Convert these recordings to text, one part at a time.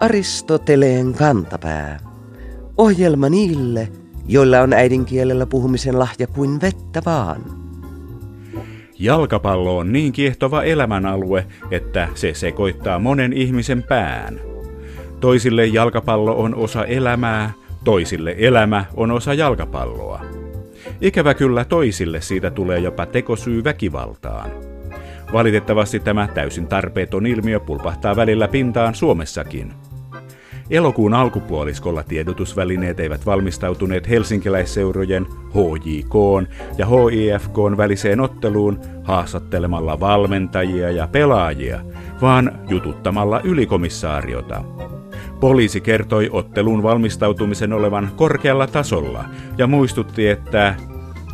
Aristoteleen kantapää. Ohjelma niille, joilla on äidinkielellä puhumisen lahja kuin vettä vaan. Jalkapallo on niin kiehtova elämänalue, että se sekoittaa monen ihmisen pään. Toisille jalkapallo on osa elämää, toisille elämä on osa jalkapalloa. Ikävä kyllä toisille siitä tulee jopa tekosyy väkivaltaan. Valitettavasti tämä täysin tarpeeton ilmiö pulpahtaa välillä pintaan Suomessakin. Elokuun alkupuoliskolla tiedotusvälineet eivät valmistautuneet helsinkiläisseurojen HJK ja HIFK väliseen otteluun haastattelemalla valmentajia ja pelaajia, vaan jututtamalla ylikomissaariota. Poliisi kertoi otteluun valmistautumisen olevan korkealla tasolla ja muistutti, että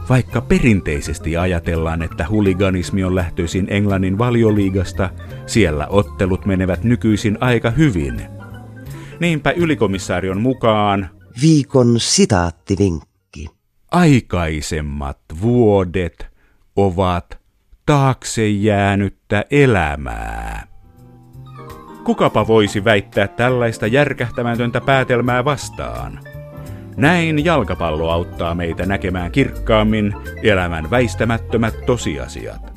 vaikka perinteisesti ajatellaan, että huliganismi on lähtöisin Englannin valioliigasta, siellä ottelut menevät nykyisin aika hyvin – Niinpä ylikomissaarion mukaan Viikon sitaattivinkki. Aikaisemmat vuodet ovat taakse jäänyttä elämää. Kukapa voisi väittää tällaista järkähtämätöntä päätelmää vastaan? Näin jalkapallo auttaa meitä näkemään kirkkaammin elämän väistämättömät tosiasiat.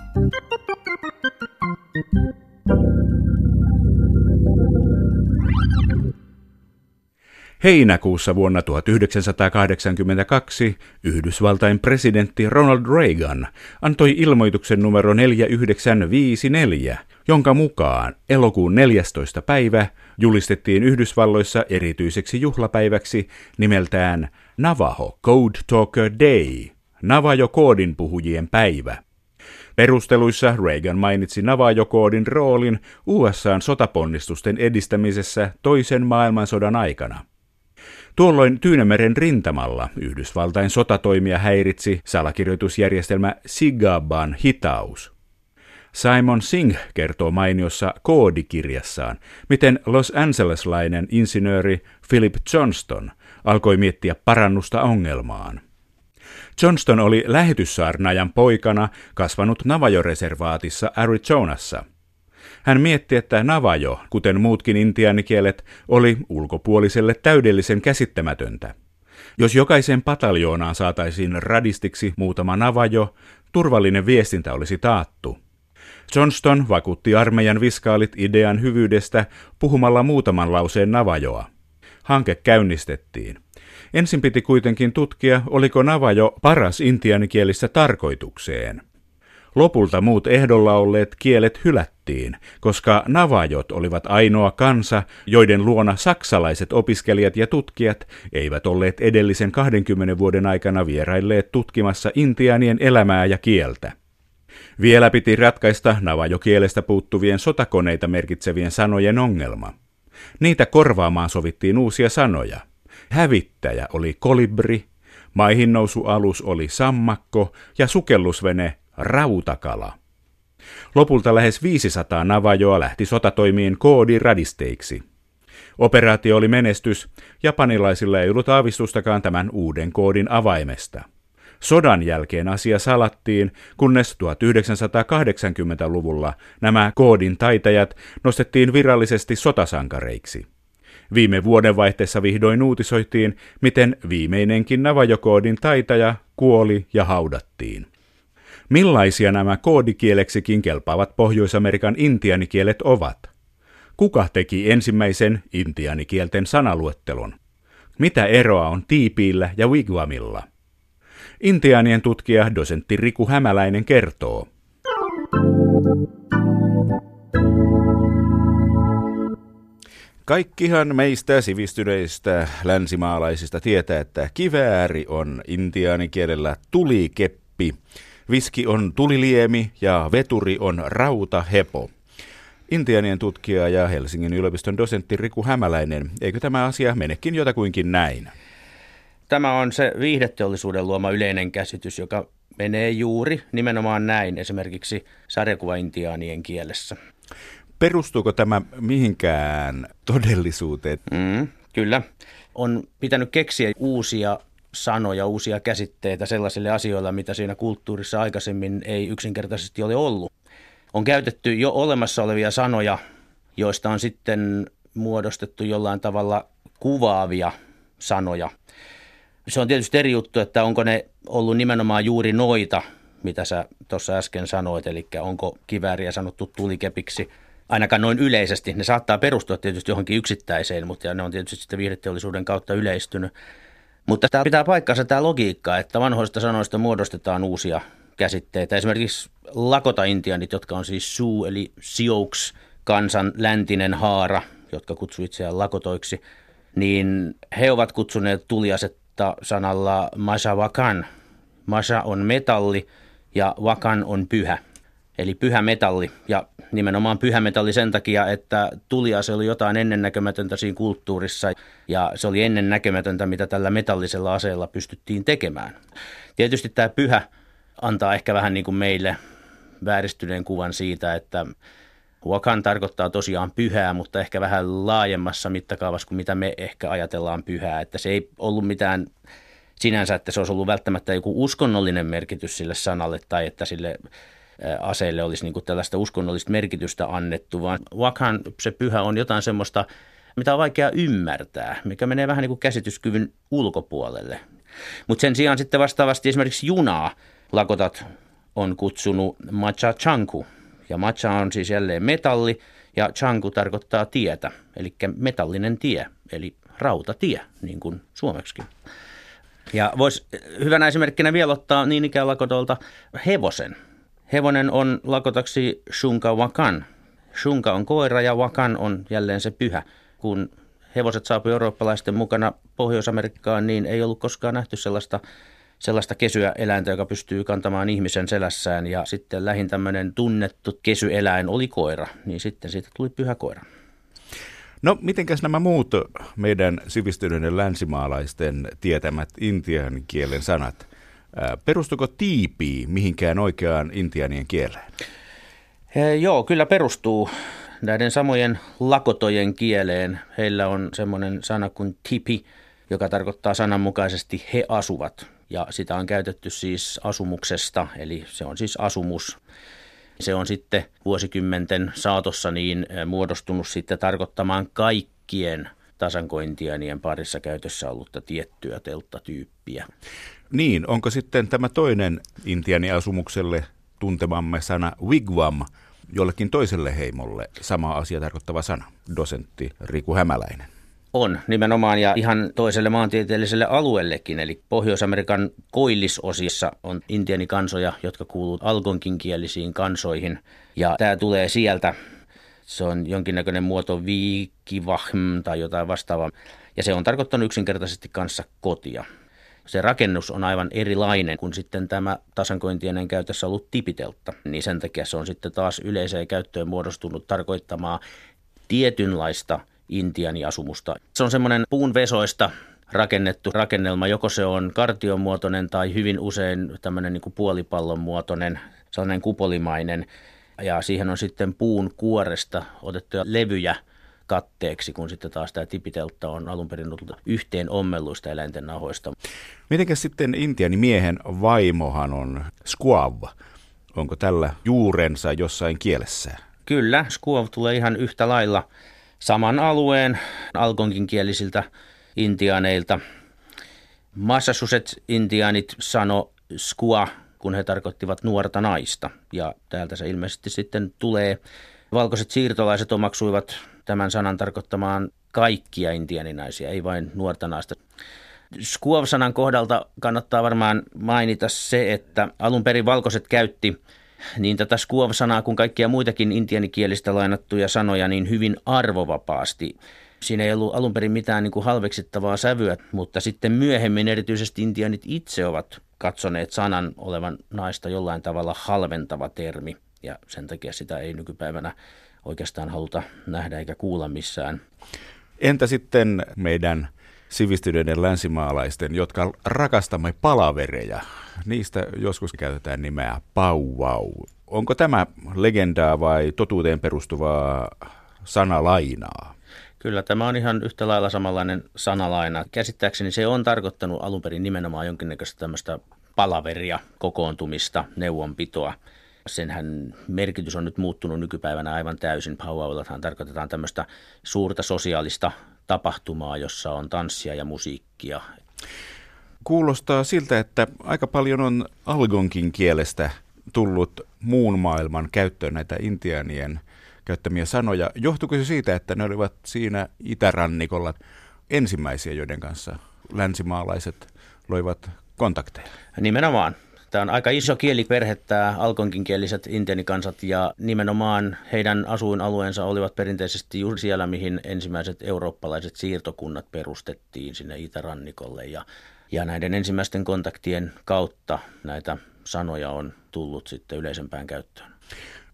Heinäkuussa vuonna 1982 Yhdysvaltain presidentti Ronald Reagan antoi ilmoituksen numero 4954, jonka mukaan elokuun 14. päivä julistettiin Yhdysvalloissa erityiseksi juhlapäiväksi nimeltään Navajo Code Talker Day, Navajo-koodin puhujien päivä. Perusteluissa Reagan mainitsi Navajo-koodin roolin USAn sotaponnistusten edistämisessä toisen maailmansodan aikana. Tuolloin Tyynemeren rintamalla Yhdysvaltain sotatoimia häiritsi salakirjoitusjärjestelmä Sigaban hitaus. Simon Singh kertoo mainiossa koodikirjassaan, miten Los Angeleslainen insinööri Philip Johnston alkoi miettiä parannusta ongelmaan. Johnston oli lähetyssaarnaajan poikana kasvanut Navajo-reservaatissa Arizonassa – hän mietti, että Navajo, kuten muutkin intiaanikielet, oli ulkopuoliselle täydellisen käsittämätöntä. Jos jokaiseen pataljoonaan saataisiin radistiksi muutama Navajo, turvallinen viestintä olisi taattu. Johnston vakuutti armeijan viskaalit idean hyvyydestä puhumalla muutaman lauseen Navajoa. Hanke käynnistettiin. Ensin piti kuitenkin tutkia, oliko Navajo paras intianikielistä tarkoitukseen. Lopulta muut ehdolla olleet kielet hylättiin, koska navajot olivat ainoa kansa, joiden luona saksalaiset opiskelijat ja tutkijat eivät olleet edellisen 20 vuoden aikana vierailleet tutkimassa intiaanien elämää ja kieltä. Vielä piti ratkaista navajokielestä puuttuvien sotakoneita merkitsevien sanojen ongelma. Niitä korvaamaan sovittiin uusia sanoja. Hävittäjä oli kolibri, maihinnousualus oli sammakko ja sukellusvene rautakala. Lopulta lähes 500 navajoa lähti sotatoimiin koodiradisteiksi. Operaatio oli menestys, japanilaisilla ei ollut aavistustakaan tämän uuden koodin avaimesta. Sodan jälkeen asia salattiin, kunnes 1980-luvulla nämä koodin taitajat nostettiin virallisesti sotasankareiksi. Viime vuodenvaihteessa vihdoin uutisoitiin, miten viimeinenkin Navajokoodin taitaja kuoli ja haudattiin. Millaisia nämä koodikieleksikin kelpaavat Pohjois-Amerikan intianikielet ovat? Kuka teki ensimmäisen intianikielten sanaluettelon? Mitä eroa on tiipiillä ja wigwamilla? Intianien tutkija dosentti Riku Hämäläinen kertoo. Kaikkihan meistä sivistyneistä länsimaalaisista tietää, että kivääri on intiaanikielellä tulikeppi, Viski on tuliliemi ja veturi on rautahepo. Intianien tutkija ja Helsingin yliopiston dosentti Riku Hämäläinen, eikö tämä asia menekin jotakuinkin näin? Tämä on se viihdeteollisuuden luoma yleinen käsitys, joka menee juuri nimenomaan näin esimerkiksi sarjakuva-intiaanien kielessä. Perustuuko tämä mihinkään todellisuuteen? Mm, kyllä. On pitänyt keksiä uusia sanoja, uusia käsitteitä sellaisille asioille, mitä siinä kulttuurissa aikaisemmin ei yksinkertaisesti ole ollut. On käytetty jo olemassa olevia sanoja, joista on sitten muodostettu jollain tavalla kuvaavia sanoja. Se on tietysti eri juttu, että onko ne ollut nimenomaan juuri noita, mitä sä tuossa äsken sanoit, eli onko kivääriä sanottu tulikepiksi – ainakaan noin yleisesti. Ne saattaa perustua tietysti johonkin yksittäiseen, mutta ne on tietysti sitten viihdeteollisuuden kautta yleistynyt. Mutta tämä pitää paikkansa tämä logiikka, että vanhoista sanoista muodostetaan uusia käsitteitä. Esimerkiksi lakota-intianit, jotka on siis suu eli sioux, kansan läntinen haara, jotka kutsuu itseään lakotoiksi, niin he ovat kutsuneet tuliasetta sanalla wakan. Masha on metalli ja wakan on pyhä, eli pyhä metalli. Ja nimenomaan pyhämetalli sen takia, että tuliase oli jotain ennennäkemätöntä siinä kulttuurissa ja se oli ennennäkemätöntä, mitä tällä metallisella aseella pystyttiin tekemään. Tietysti tämä pyhä antaa ehkä vähän niin kuin meille vääristyneen kuvan siitä, että Wakan tarkoittaa tosiaan pyhää, mutta ehkä vähän laajemmassa mittakaavassa kuin mitä me ehkä ajatellaan pyhää. Että se ei ollut mitään sinänsä, että se olisi ollut välttämättä joku uskonnollinen merkitys sille sanalle tai että sille aseelle olisi niin kuin tällaista uskonnollista merkitystä annettu, vaan Wakhan se pyhä on jotain semmoista, mitä on vaikea ymmärtää, mikä menee vähän niin kuin käsityskyvyn ulkopuolelle. Mutta sen sijaan sitten vastaavasti esimerkiksi junaa lakotat on kutsunut Macha Chanku. Ja Macha on siis jälleen metalli ja Chanku tarkoittaa tietä, eli metallinen tie, eli rautatie, niin kuin suomeksikin. Ja voisi hyvänä esimerkkinä vielä ottaa niin ikään lakotolta hevosen – Hevonen on lakotaksi Shunka Wakan. Shunka on koira ja Wakan on jälleen se pyhä. Kun hevoset saapui eurooppalaisten mukana Pohjois-Amerikkaan, niin ei ollut koskaan nähty sellaista, sellaista kesyä eläintä, joka pystyy kantamaan ihmisen selässään. Ja sitten lähin tämmöinen tunnettu kesyeläin oli koira, niin sitten siitä tuli pyhä koira. No, mitenkäs nämä muut meidän sivistyneiden länsimaalaisten tietämät intian kielen sanat – Perustuko tiipi mihinkään oikeaan intianien kieleen? He, joo, kyllä perustuu näiden samojen lakotojen kieleen. Heillä on semmoinen sana kuin tipi, joka tarkoittaa sananmukaisesti he asuvat. Ja sitä on käytetty siis asumuksesta, eli se on siis asumus. Se on sitten vuosikymmenten saatossa niin muodostunut sitten tarkoittamaan kaikkien tasankointianien parissa käytössä ollutta tiettyä telttatyyppiä. Niin, onko sitten tämä toinen intianiasumukselle tuntemamme sana wigwam jollekin toiselle heimolle sama asia tarkoittava sana, dosentti Riku Hämäläinen? On, nimenomaan ja ihan toiselle maantieteelliselle alueellekin, eli Pohjois-Amerikan koillisosissa on intianikansoja, jotka kuuluvat algonkin kielisiin kansoihin. Ja tämä tulee sieltä, se on jonkinnäköinen muoto viikivahm tai jotain vastaavaa, ja se on tarkoittanut yksinkertaisesti kanssa kotia se rakennus on aivan erilainen kuin sitten tämä tasankointienen käytössä ollut tipiteltta, niin sen takia se on sitten taas yleiseen käyttöön muodostunut tarkoittamaan tietynlaista intianiasumusta. Se on semmoinen puun vesoista rakennettu rakennelma, joko se on kartion muotoinen tai hyvin usein tämmöinen niin puolipallon muotoinen, sellainen kupolimainen. Ja siihen on sitten puun kuoresta otettuja levyjä katteeksi, kun sitten taas tämä tipiteltta on alun perin ollut yhteen ommelluista eläinten nahoista. Mitenkäs sitten Intiani miehen vaimohan on squav? Onko tällä juurensa jossain kielessä? Kyllä, squav tulee ihan yhtä lailla saman alueen alkonkin kielisiltä intiaaneilta. Massachusetts-intiaanit sano skua, kun he tarkoittivat nuorta naista. Ja täältä se ilmeisesti sitten tulee. Valkoiset siirtolaiset omaksuivat tämän sanan tarkoittamaan kaikkia intianinaisia, ei vain nuorta naista. Skuov-sanan kohdalta kannattaa varmaan mainita se, että alun perin valkoiset käytti niin tätä skuov-sanaa kuin kaikkia muitakin intianikielistä lainattuja sanoja niin hyvin arvovapaasti. Siinä ei ollut alun perin mitään niin kuin halveksittavaa sävyä, mutta sitten myöhemmin erityisesti intianit itse ovat katsoneet sanan olevan naista jollain tavalla halventava termi ja sen takia sitä ei nykypäivänä oikeastaan haluta nähdä eikä kuulla missään. Entä sitten meidän sivistyneiden länsimaalaisten, jotka rakastamme palavereja? Niistä joskus käytetään nimeä pauwau. Onko tämä legendaa vai totuuteen perustuvaa sanalainaa? Kyllä tämä on ihan yhtä lailla samanlainen sanalaina. Käsittääkseni se on tarkoittanut alun perin nimenomaan jonkinnäköistä tämmöistä palaveria, kokoontumista, neuvonpitoa. Senhän merkitys on nyt muuttunut nykypäivänä aivan täysin. Powwowillathan tarkoitetaan tämmöistä suurta sosiaalista tapahtumaa, jossa on tanssia ja musiikkia. Kuulostaa siltä, että aika paljon on algonkin kielestä tullut muun maailman käyttöön näitä intiaanien käyttämiä sanoja. Johtuiko se siitä, että ne olivat siinä itärannikolla ensimmäisiä, joiden kanssa länsimaalaiset loivat kontakteja? Nimenomaan. Tämä on aika iso kieliperhe, tämä alkonkinkieliset intianikansat, ja nimenomaan heidän asuinalueensa olivat perinteisesti juuri siellä, mihin ensimmäiset eurooppalaiset siirtokunnat perustettiin sinne itärannikolle. Ja, ja näiden ensimmäisten kontaktien kautta näitä sanoja on tullut sitten yleisempään käyttöön.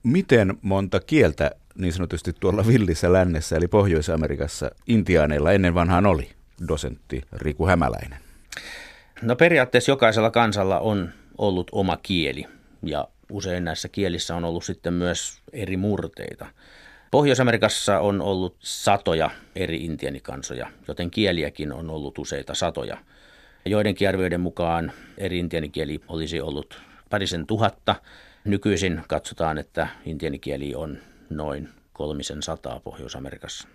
Miten monta kieltä niin sanotusti tuolla villissä lännessä, eli Pohjois-Amerikassa, intiaaneilla ennen vanhaan oli, dosentti Riku Hämäläinen? No periaatteessa jokaisella kansalla on ollut oma kieli ja usein näissä kielissä on ollut sitten myös eri murteita. Pohjois-Amerikassa on ollut satoja eri intianikansoja, joten kieliäkin on ollut useita satoja. Joidenkin arvioiden mukaan eri intianikieli olisi ollut parisen tuhatta. Nykyisin katsotaan, että intianikieli on noin kolmisen sataa Pohjois-Amerikassa.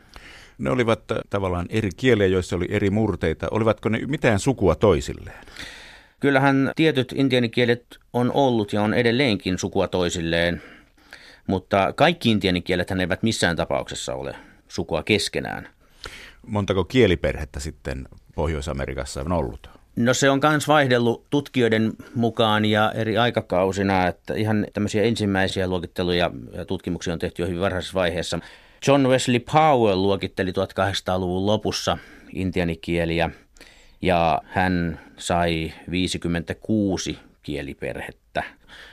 Ne olivat tavallaan eri kieliä, joissa oli eri murteita. Olivatko ne mitään sukua toisilleen? Kyllähän tietyt intianikielet on ollut ja on edelleenkin sukua toisilleen, mutta kaikki intianikielet eivät missään tapauksessa ole sukua keskenään. Montako kieliperhettä sitten Pohjois-Amerikassa on ollut? No se on myös vaihdellut tutkijoiden mukaan ja eri aikakausina, että ihan tämmöisiä ensimmäisiä luokitteluja ja tutkimuksia on tehty jo hyvin varhaisessa vaiheessa. John Wesley Powell luokitteli 1800-luvun lopussa intianikieliä ja hän sai 56 kieliperhettä.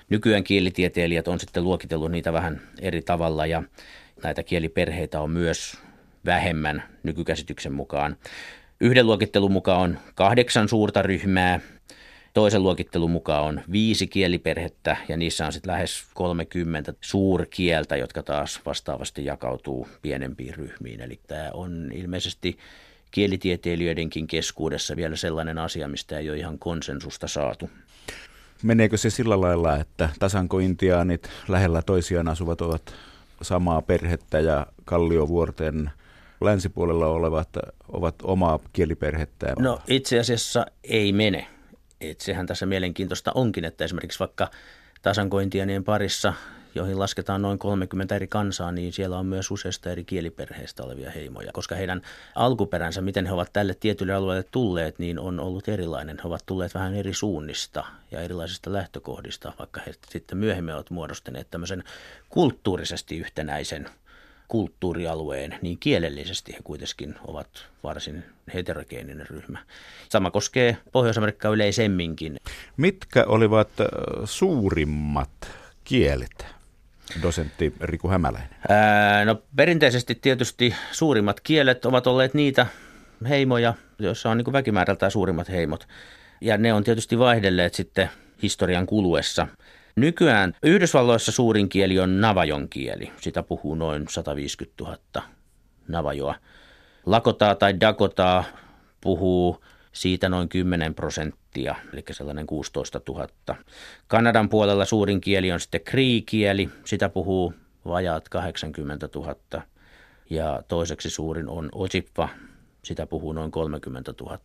Nykyään kielitieteilijät on sitten luokitellut niitä vähän eri tavalla ja näitä kieliperheitä on myös vähemmän nykykäsityksen mukaan. Yhden luokittelun mukaan on kahdeksan suurta ryhmää, toisen luokittelun mukaan on viisi kieliperhettä ja niissä on sitten lähes 30 suurkieltä, jotka taas vastaavasti jakautuu pienempiin ryhmiin. Eli tämä on ilmeisesti kielitieteilijöidenkin keskuudessa vielä sellainen asia, mistä ei ole ihan konsensusta saatu. Meneekö se sillä lailla, että tasankointiaanit lähellä toisiaan asuvat ovat samaa perhettä ja Kalliovuorten länsipuolella olevat ovat omaa kieliperhettään? No itse asiassa ei mene. Et sehän tässä mielenkiintoista onkin, että esimerkiksi vaikka tasankointianien parissa, joihin lasketaan noin 30 eri kansaa, niin siellä on myös useista eri kieliperheistä olevia heimoja, koska heidän alkuperänsä, miten he ovat tälle tietylle alueelle tulleet, niin on ollut erilainen. He ovat tulleet vähän eri suunnista ja erilaisista lähtökohdista, vaikka he sitten myöhemmin ovat muodostaneet tämmöisen kulttuurisesti yhtenäisen kulttuurialueen, niin kielellisesti he kuitenkin ovat varsin heterogeeninen ryhmä. Sama koskee Pohjois-Amerikkaa yleisemminkin. Mitkä olivat suurimmat kielet? Dosentti Riku Hämäläinen. Ää, no perinteisesti tietysti suurimmat kielet ovat olleet niitä heimoja, joissa on niin väkimäärältään suurimmat heimot. Ja ne on tietysti vaihdelleet sitten historian kuluessa. Nykyään Yhdysvalloissa suurin kieli on navajon kieli. Sitä puhuu noin 150 000 navajoa. Lakotaa tai dakotaa puhuu siitä noin 10 prosenttia, eli sellainen 16 000. Kanadan puolella suurin kieli on sitten Cree-kieli, sitä puhuu vajaat 80 000. Ja toiseksi suurin on Ojibwa, sitä puhuu noin 30 000.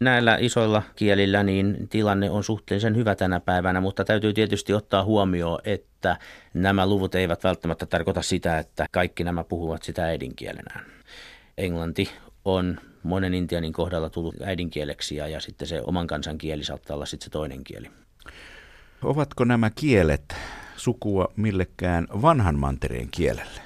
Näillä isoilla kielillä niin tilanne on suhteellisen hyvä tänä päivänä, mutta täytyy tietysti ottaa huomioon, että nämä luvut eivät välttämättä tarkoita sitä, että kaikki nämä puhuvat sitä äidinkielenään. Englanti on monen intianin kohdalla tullut äidinkieleksi ja, ja sitten se oman kansan kieli saattaa olla sitten se toinen kieli. Ovatko nämä kielet sukua millekään vanhan mantereen kielelle?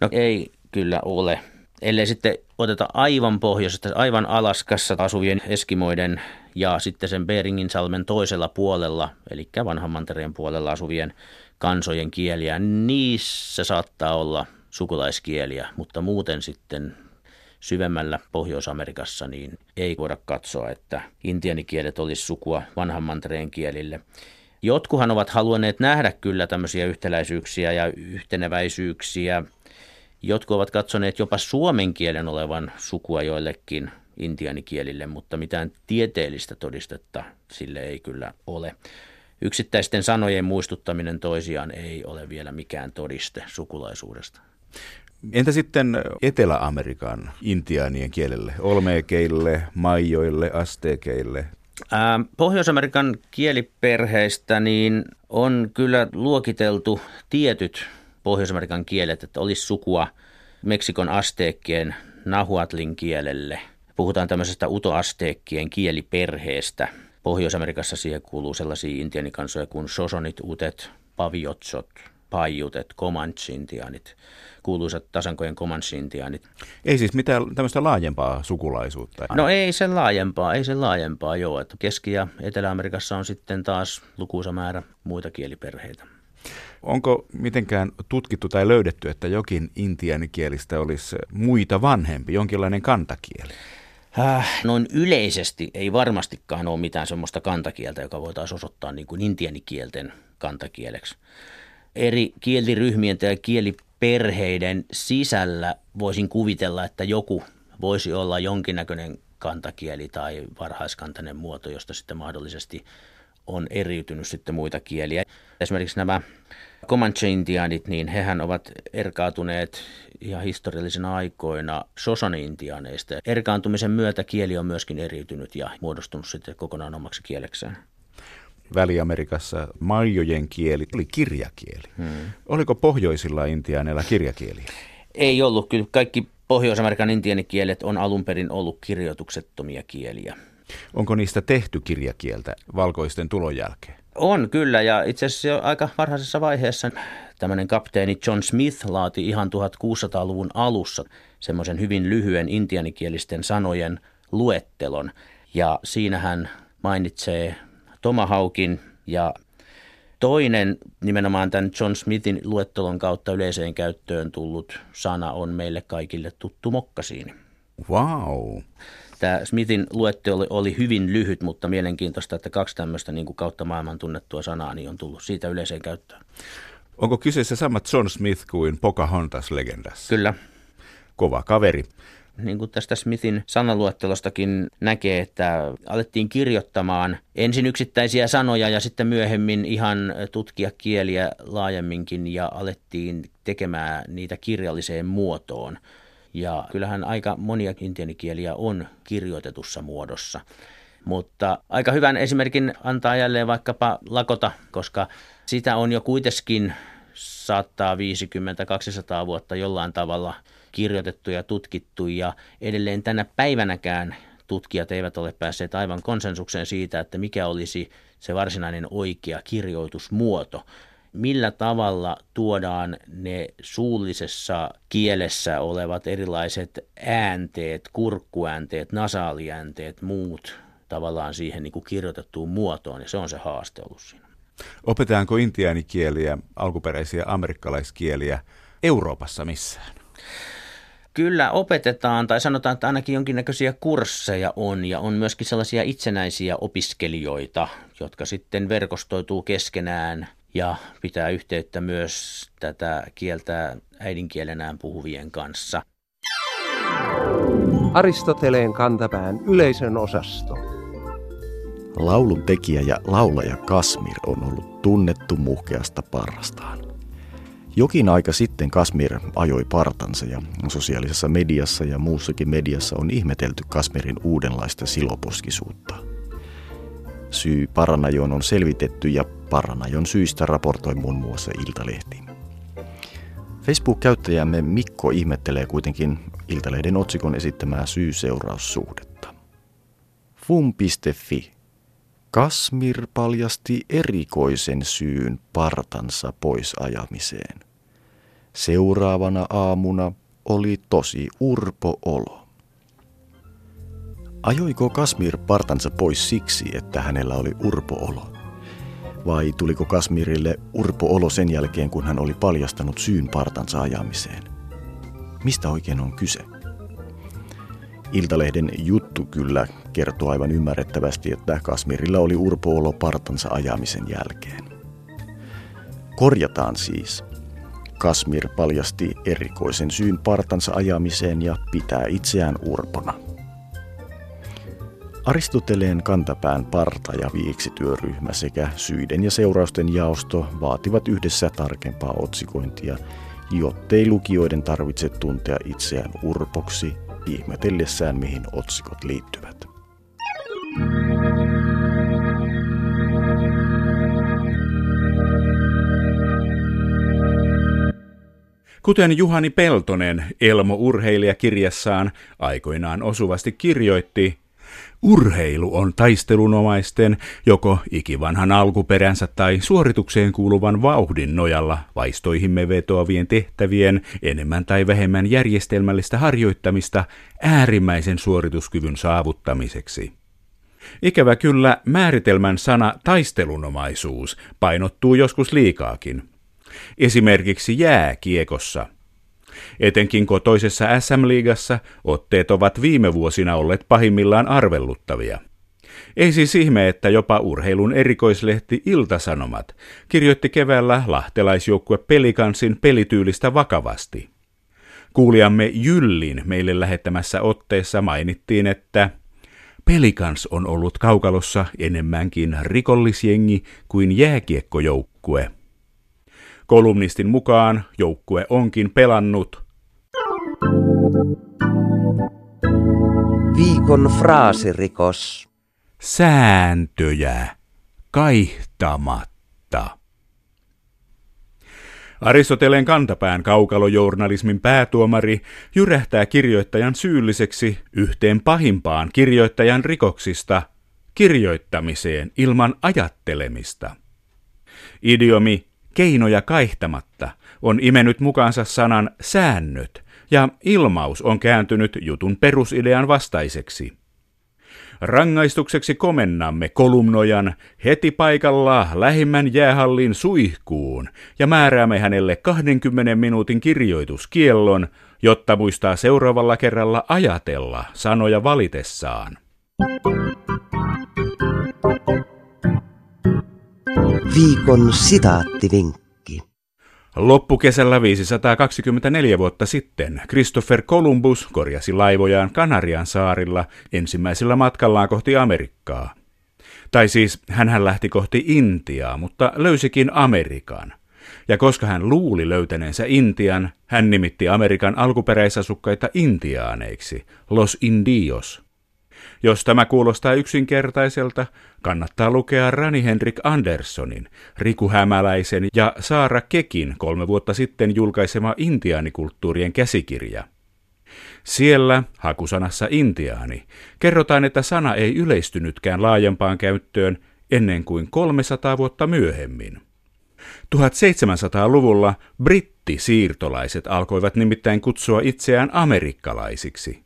No ei kyllä ole ellei sitten oteta aivan pohjoisesta, aivan Alaskassa asuvien eskimoiden ja sitten sen Beringin salmen toisella puolella, eli vanhan mantereen puolella asuvien kansojen kieliä, niissä saattaa olla sukulaiskieliä, mutta muuten sitten syvemmällä Pohjois-Amerikassa niin ei voida katsoa, että intianikielet olisi sukua vanhan mantereen kielille. Jotkuhan ovat halunneet nähdä kyllä tämmöisiä yhtäläisyyksiä ja yhteneväisyyksiä Jotkut ovat katsoneet jopa suomen kielen olevan sukua joillekin intianikielille, mutta mitään tieteellistä todistetta sille ei kyllä ole. Yksittäisten sanojen muistuttaminen toisiaan ei ole vielä mikään todiste sukulaisuudesta. Entä sitten Etelä-Amerikan intiaanien kielelle, olmeekeille, maijoille, asteekeille? Pohjois-Amerikan kieliperheistä niin on kyllä luokiteltu tietyt Pohjois-Amerikan kielet, että olisi sukua Meksikon asteekkien nahuatlin kielelle. Puhutaan tämmöisestä utoasteekkien kieliperheestä. Pohjois-Amerikassa siihen kuuluu sellaisia intianikansoja kuin sosonit, utet, paviotsot, paijutet, comanche-intiaanit, kuuluisat tasankojen comanche-intiaanit. Ei siis mitään tämmöistä laajempaa sukulaisuutta? No ei sen laajempaa, ei sen laajempaa joo. Että Keski- ja Etelä-Amerikassa on sitten taas lukuisa määrä muita kieliperheitä. Onko mitenkään tutkittu tai löydetty, että jokin intiaanikielistä olisi muita vanhempi, jonkinlainen kantakieli? Äh, noin yleisesti ei varmastikaan ole mitään sellaista kantakieltä, joka voitaisiin osoittaa niin kuin intianikielten kantakieleksi. Eri kieliryhmien tai kieliperheiden sisällä voisin kuvitella, että joku voisi olla jonkinnäköinen kantakieli tai varhaiskantainen muoto, josta sitten mahdollisesti on eriytynyt sitten muita kieliä. Esimerkiksi nämä Comanche-intiaanit, niin hehän ovat erkaatuneet ihan historiallisina aikoina Sosani-intiaaneista. Erkaantumisen myötä kieli on myöskin eriytynyt ja muodostunut sitten kokonaan omaksi kielekseen. Väli-Amerikassa maijojen kieli oli kirjakieli. Hmm. Oliko pohjoisilla intiaaneilla kirjakieli? Ei ollut. Kyllä kaikki Pohjois-Amerikan intiaanikielet on alun perin ollut kirjoituksettomia kieliä. Onko niistä tehty kirjakieltä valkoisten tulon jälkeen? On kyllä ja itse asiassa jo aika varhaisessa vaiheessa tämmöinen kapteeni John Smith laati ihan 1600-luvun alussa semmoisen hyvin lyhyen intianikielisten sanojen luettelon. Ja siinä hän mainitsee Tomahawkin ja toinen nimenomaan tämän John Smithin luettelon kautta yleiseen käyttöön tullut sana on meille kaikille tuttu mokkasiini. Wow. Tämä Smithin luettelo oli hyvin lyhyt, mutta mielenkiintoista, että kaksi tämmöistä niin kuin kautta maailman tunnettua sanaa niin on tullut siitä yleiseen käyttöön. Onko kyseessä sama John Smith kuin Pocahontas-legendassa? Kyllä. Kova kaveri. Niin kuin tästä Smithin sanaluettelostakin näkee, että alettiin kirjoittamaan ensin yksittäisiä sanoja ja sitten myöhemmin ihan tutkia kieliä laajemminkin ja alettiin tekemään niitä kirjalliseen muotoon. Ja kyllähän aika monia intianikieliä on kirjoitetussa muodossa. Mutta aika hyvän esimerkin antaa jälleen vaikkapa Lakota, koska sitä on jo kuitenkin saattaa 50-200 vuotta jollain tavalla kirjoitettu ja tutkittu ja edelleen tänä päivänäkään tutkijat eivät ole päässeet aivan konsensukseen siitä, että mikä olisi se varsinainen oikea kirjoitusmuoto millä tavalla tuodaan ne suullisessa kielessä olevat erilaiset äänteet, kurkkuäänteet, nasaaliäänteet, muut tavallaan siihen niin kuin kirjoitettuun muotoon, ja se on se haaste ollut siinä. Opetetaanko intiaanikieliä, alkuperäisiä amerikkalaiskieliä Euroopassa missään? Kyllä opetetaan, tai sanotaan, että ainakin jonkinnäköisiä kursseja on, ja on myöskin sellaisia itsenäisiä opiskelijoita, jotka sitten verkostoituu keskenään ja pitää yhteyttä myös tätä kieltä äidinkielenään puhuvien kanssa. Aristoteleen kantapään yleisön osasto. Laulun tekijä ja laulaja Kasmir on ollut tunnettu muhkeasta parrastaan. Jokin aika sitten Kasmir ajoi partansa ja sosiaalisessa mediassa ja muussakin mediassa on ihmetelty Kasmirin uudenlaista siloposkisuutta. Syy paranajoon on selvitetty ja Paranajon syistä raportoi muun muassa Iltalehti. Facebook-käyttäjämme Mikko ihmettelee kuitenkin Iltalehden otsikon esittämää syy-seuraussuhdetta. Fum.fi. Kasmir paljasti erikoisen syyn partansa pois ajamiseen. Seuraavana aamuna oli tosi urpo olo. Ajoiko Kasmir partansa pois siksi, että hänellä oli urpo olo? Vai tuliko Kasmirille urpo-olo sen jälkeen, kun hän oli paljastanut syyn partansa ajamiseen? Mistä oikein on kyse? Iltalehden juttu kyllä kertoo aivan ymmärrettävästi, että Kasmirilla oli urpo-olo partansa ajamisen jälkeen. Korjataan siis. Kasmir paljasti erikoisen syyn partansa ajamiseen ja pitää itseään urpona. Aristoteleen kantapään parta- ja viiksityöryhmä sekä syiden ja seurausten jaosto vaativat yhdessä tarkempaa otsikointia, jottei lukijoiden tarvitse tuntea itseään urpoksi ihmetellessään mihin otsikot liittyvät. Kuten Juhani Peltonen Elmo-urheilijakirjassaan aikoinaan osuvasti kirjoitti, Urheilu on taistelunomaisten, joko ikivanhan alkuperänsä tai suoritukseen kuuluvan vauhdin nojalla vaistoihimme vetoavien tehtävien enemmän tai vähemmän järjestelmällistä harjoittamista äärimmäisen suorituskyvyn saavuttamiseksi. Ikävä kyllä määritelmän sana taistelunomaisuus painottuu joskus liikaakin. Esimerkiksi jääkiekossa – Etenkin kotoisessa SM-liigassa otteet ovat viime vuosina olleet pahimmillaan arvelluttavia. Ei siis ihme, että jopa urheilun erikoislehti Iltasanomat kirjoitti keväällä lahtelaisjoukkue Pelikansin pelityylistä vakavasti. Kuulijamme Jyllin meille lähettämässä otteessa mainittiin, että Pelikans on ollut kaukalossa enemmänkin rikollisjengi kuin jääkiekkojoukkue. Kolumnistin mukaan joukkue onkin pelannut Viikon fraasirikos. sääntöjä kaihtamatta. Aristoteleen kantapään kaukalojournalismin päätuomari jyrähtää kirjoittajan syylliseksi yhteen pahimpaan kirjoittajan rikoksista, kirjoittamiseen ilman ajattelemista. Idiomi keinoja kaihtamatta on imennyt mukaansa sanan säännöt, ja ilmaus on kääntynyt jutun perusidean vastaiseksi. Rangaistukseksi komennamme kolumnojan heti paikalla lähimmän jäähallin suihkuun ja määräämme hänelle 20 minuutin kirjoituskiellon, jotta muistaa seuraavalla kerralla ajatella sanoja valitessaan. Viikon sitaattivinkki. Loppukesällä 524 vuotta sitten Christopher Columbus korjasi laivojaan Kanarian saarilla ensimmäisellä matkallaan kohti Amerikkaa. Tai siis hän lähti kohti Intiaa, mutta löysikin Amerikan. Ja koska hän luuli löytäneensä Intian, hän nimitti Amerikan alkuperäisasukkaita intiaaneiksi, Los Indios – jos tämä kuulostaa yksinkertaiselta, kannattaa lukea Rani Henrik Anderssonin, Riku Hämäläisen ja Saara Kekin kolme vuotta sitten julkaisema intiaanikulttuurien käsikirja. Siellä, hakusanassa intiaani, kerrotaan, että sana ei yleistynytkään laajempaan käyttöön ennen kuin 300 vuotta myöhemmin. 1700-luvulla brittisiirtolaiset alkoivat nimittäin kutsua itseään amerikkalaisiksi.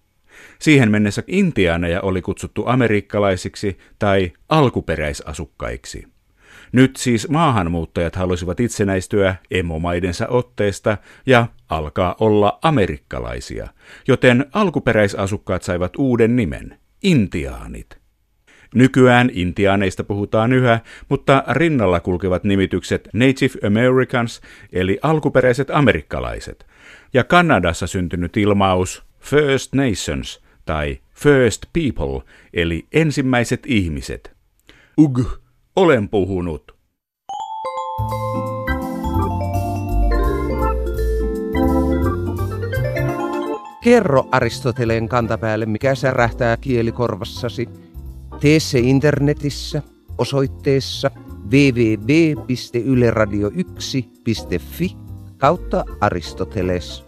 Siihen mennessä intiaaneja oli kutsuttu amerikkalaisiksi tai alkuperäisasukkaiksi. Nyt siis maahanmuuttajat halusivat itsenäistyä emomaidensa otteesta ja alkaa olla amerikkalaisia, joten alkuperäisasukkaat saivat uuden nimen, intiaanit. Nykyään intiaaneista puhutaan yhä, mutta rinnalla kulkevat nimitykset Native Americans eli alkuperäiset amerikkalaiset ja Kanadassa syntynyt ilmaus First Nations tai First People eli ensimmäiset ihmiset. Ug, olen puhunut. Kerro Aristoteleen kantapäälle, mikä särähtää kielikorvassasi. Tee se internetissä osoitteessa www.yleradio1.fi kautta Aristoteles